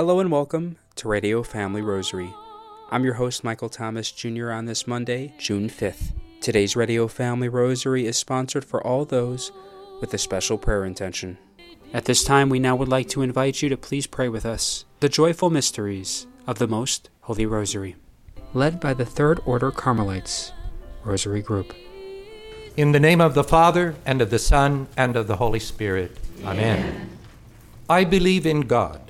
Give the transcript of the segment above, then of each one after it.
Hello and welcome to Radio Family Rosary. I'm your host, Michael Thomas Jr., on this Monday, June 5th. Today's Radio Family Rosary is sponsored for all those with a special prayer intention. At this time, we now would like to invite you to please pray with us the joyful mysteries of the Most Holy Rosary, led by the Third Order Carmelites Rosary Group. In the name of the Father, and of the Son, and of the Holy Spirit. Amen. Amen. I believe in God,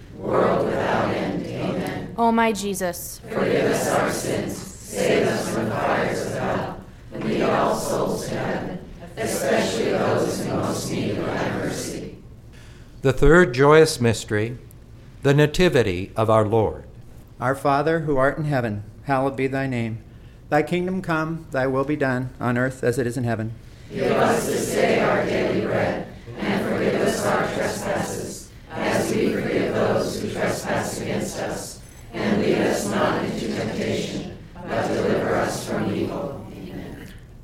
world without end. Amen. O my Jesus, Forgive us our sins, save us from the fires of hell, and lead all souls to heaven, especially those in most need of thy mercy. The third joyous mystery, the Nativity of our Lord. Our Father, who art in heaven, hallowed be thy name. Thy kingdom come, thy will be done, on earth as it is in heaven. Give us this day our daily bread, and forgive us our trespasses, as we forgive those who trespass against us. And lead us not into temptation, but deliver us from evil. Amen.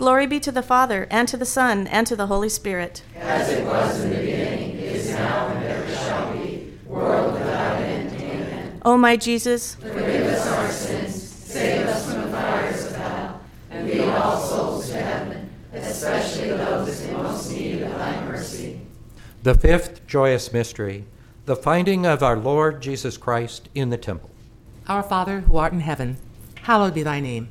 Glory be to the Father, and to the Son, and to the Holy Spirit. As it was in the beginning, is now, and ever shall be, world without end. Amen. O my Jesus, Forgive us our sins, save us from the fires of hell, and lead all souls to heaven, especially those in most need of thy mercy. The fifth joyous mystery, the finding of our Lord Jesus Christ in the temple. Our Father, who art in heaven, hallowed be thy name.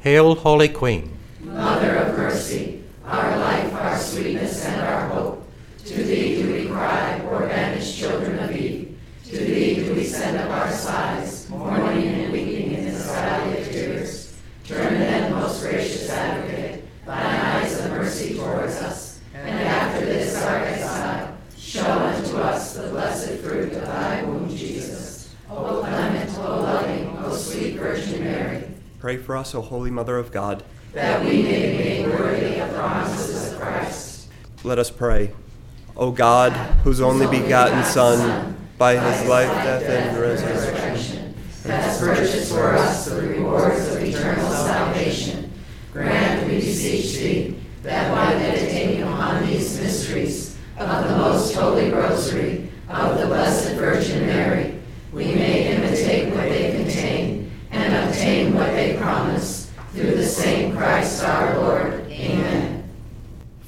Hail, Holy Queen. Mother of mercy, our life, our sweetness, and our hope. To thee do we cry, poor banished children of Eve. To thee do we send up our sighs, mourning and weeping in this valley of tears. Turn then, most gracious advocate, thine eyes of mercy towards us, and after this our exile, show unto us the blessed fruit of thy womb, Jesus. O clement, O loving, O sweet Virgin Mary, Pray for us, O Holy Mother of God. that we may be made worthy of the promises of Christ. Let us pray. O God, whose only begotten Son, by his life, death, and resurrection, has purchased for us the rewards of eternal salvation. Grant, we beseech thee, that by meditating upon these mysteries of the most holy rosary of the Blessed Virgin Mary, we may imitate what they contain and obtain what they promise. Through the same Christ our Lord. Amen.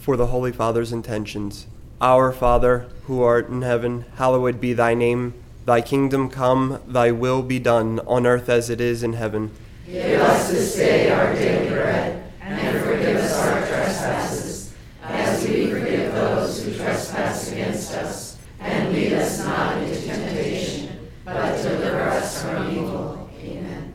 For the Holy Father's intentions. Our Father, who art in heaven, hallowed be thy name. Thy kingdom come, thy will be done, on earth as it is in heaven. Give us this day our daily bread, and forgive us our trespasses, as we forgive those who trespass against us. And lead us not into temptation, but deliver us from evil. Amen.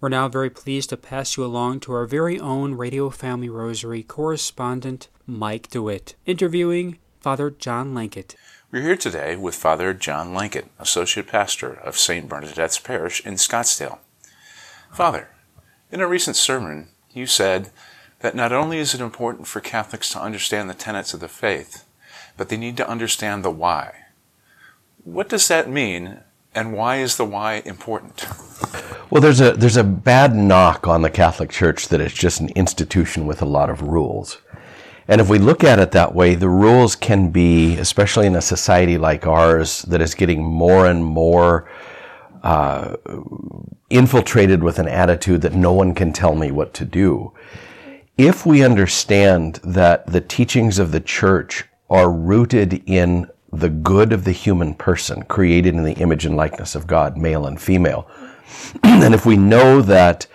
We're now very pleased to pass you along to our very own Radio Family Rosary correspondent, Mike DeWitt, interviewing Father John Lankeit. We're here today with Father John Lankeit, Associate Pastor of St. Bernadette's Parish in Scottsdale. Father, in a recent sermon, you said that not only is it important for Catholics to understand the tenets of the faith, but they need to understand the why. What does that mean, and why is the why important? Well, there's a there's a bad knock on the Catholic Church that it's just an institution with a lot of rules. And if we look at it that way, the rules can be, especially in a society like ours that is getting more and more uh, infiltrated with an attitude that no one can tell me what to do. If we understand that the teachings of the church are rooted in the good of the human person, created in the image and likeness of God, male and female, and if we know that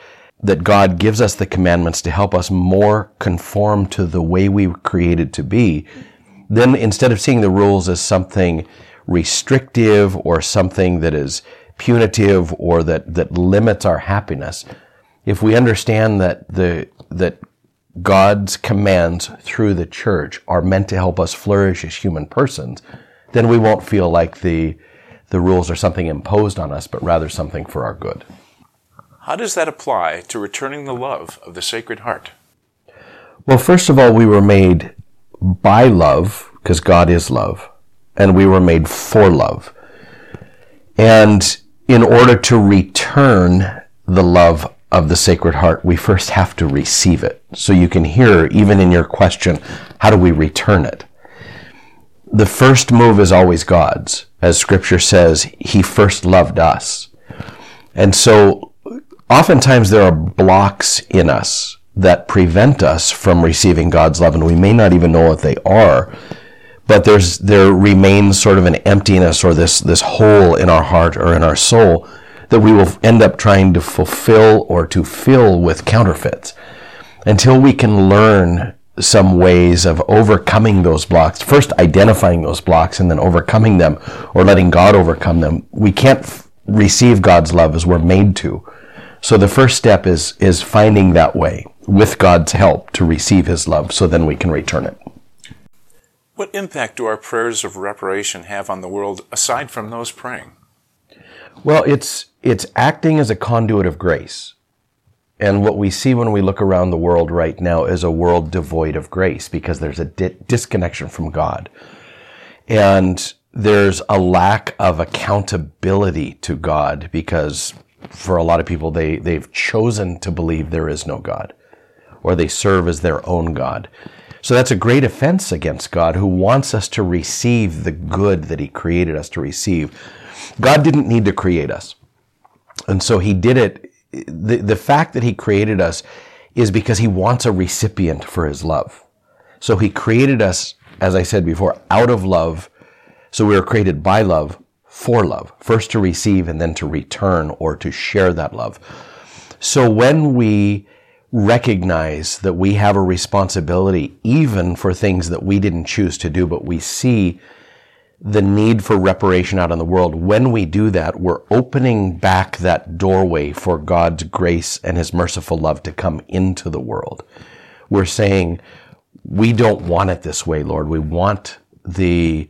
that God gives us the commandments to help us more conform to the way we were created to be, then instead of seeing the rules as something restrictive or something that is punitive or that, that limits our happiness, if we understand that the that God's commands through the church are meant to help us flourish as human persons, then we won't feel like the the rules are something imposed on us, but rather something for our good. How does that apply to returning the love of the Sacred Heart? Well, first of all, we were made by love, because God is love, and we were made for love. And in order to return the love of the Sacred Heart, we first have to receive it. So you can hear, even in your question, how do we return it? The first move is always God's. As Scripture says, He first loved us. And so oftentimes there are blocks in us that prevent us from receiving God's love, and we may not even know what they are. But there's there remains sort of an emptiness or this this hole in our heart or in our soul that we will end up trying to fulfill or to fill with counterfeits until we can learn some ways of overcoming those blocks. First identifying those blocks and then overcoming them or letting god overcome them. We can't f- receive god's love as we're made to. So the first step is is finding that way with god's help to receive his love so then we can return it. What impact do our prayers of reparation have on the world aside from those praying? Well, it's it's acting as a conduit of grace. And what we see when we look around the world right now is a world devoid of grace because there's a di- disconnection from God. And there's a lack of accountability to God because for a lot of people, they, they've chosen to believe there is no God or they serve as their own God. So that's a great offense against God who wants us to receive the good that he created us to receive God didn't need to create us. And so he did it. The, the fact that he created us is because he wants a recipient for his love. So he created us, as I said before, out of love. So we were created by love for love, first to receive and then to return or to share that love. So when we recognize that we have a responsibility even for things that we didn't choose to do, but we see the need for reparation out in the world, when we do that, we're opening back that doorway for God's grace and His merciful love to come into the world. We're saying, we don't want it this way, Lord. We want the,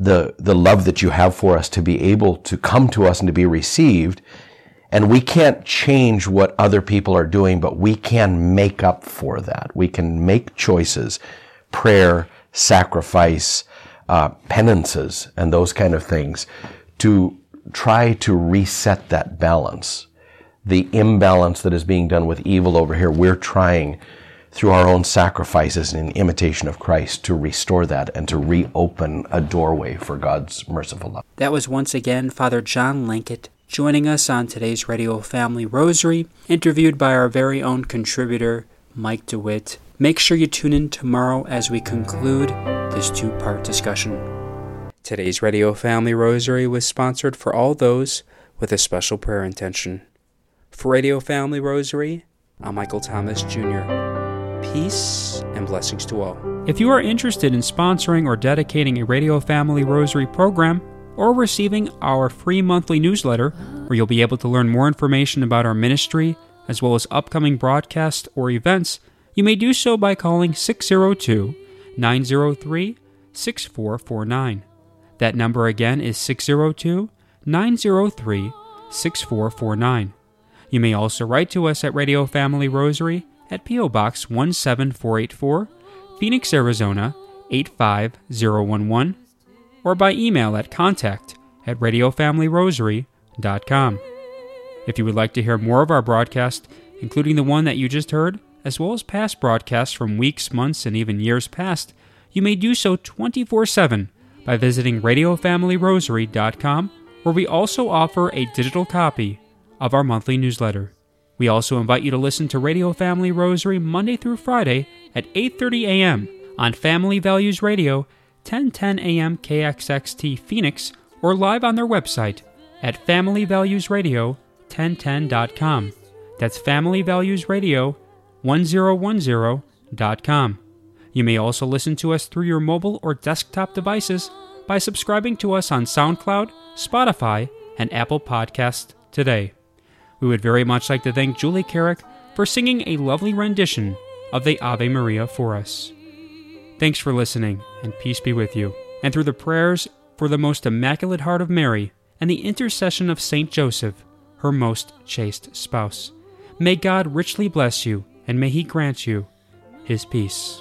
the, the love that you have for us to be able to come to us and to be received. And we can't change what other people are doing, but we can make up for that. We can make choices, prayer, sacrifice, uh, penances and those kind of things to try to reset that balance. The imbalance that is being done with evil over here, we're trying through our own sacrifices and in imitation of Christ to restore that and to reopen a doorway for God's merciful love. That was once again Father John Lankeit joining us on today's Radio Family Rosary, interviewed by our very own contributor, Mike DeWitt. Make sure you tune in tomorrow as we conclude this two part discussion. Today's Radio Family Rosary was sponsored for all those with a special prayer intention. For Radio Family Rosary, I'm Michael Thomas Jr. Peace and blessings to all. If you are interested in sponsoring or dedicating a Radio Family Rosary program, or receiving our free monthly newsletter, where you'll be able to learn more information about our ministry, as well as upcoming broadcasts or events, you may do so by calling 602 903 6449. That number again is 602 903 6449. You may also write to us at Radio Family Rosary at P.O. Box 17484, Phoenix, Arizona 85011, or by email at contact at radiofamilyrosary.com. If you would like to hear more of our broadcast, including the one that you just heard, as well as past broadcasts from weeks, months, and even years past, you may do so 24 7 by visiting RadioFamilyRosary.com, where we also offer a digital copy of our monthly newsletter. We also invite you to listen to Radio Family Rosary Monday through Friday at 8:30 a.m. on Family Values Radio, 1010 a.m. KXXT Phoenix, or live on their website at familyvaluesradio1010.com. That's Family Values Radio 1010.com. You may also listen to us through your mobile or desktop devices by subscribing to us on SoundCloud, Spotify, and Apple Podcasts today. We would very much like to thank Julie Carrick for singing a lovely rendition of the Ave Maria for us. Thanks for listening, and peace be with you. And through the prayers for the most immaculate heart of Mary and the intercession of Saint Joseph, her most chaste spouse, may God richly bless you and may He grant you His peace.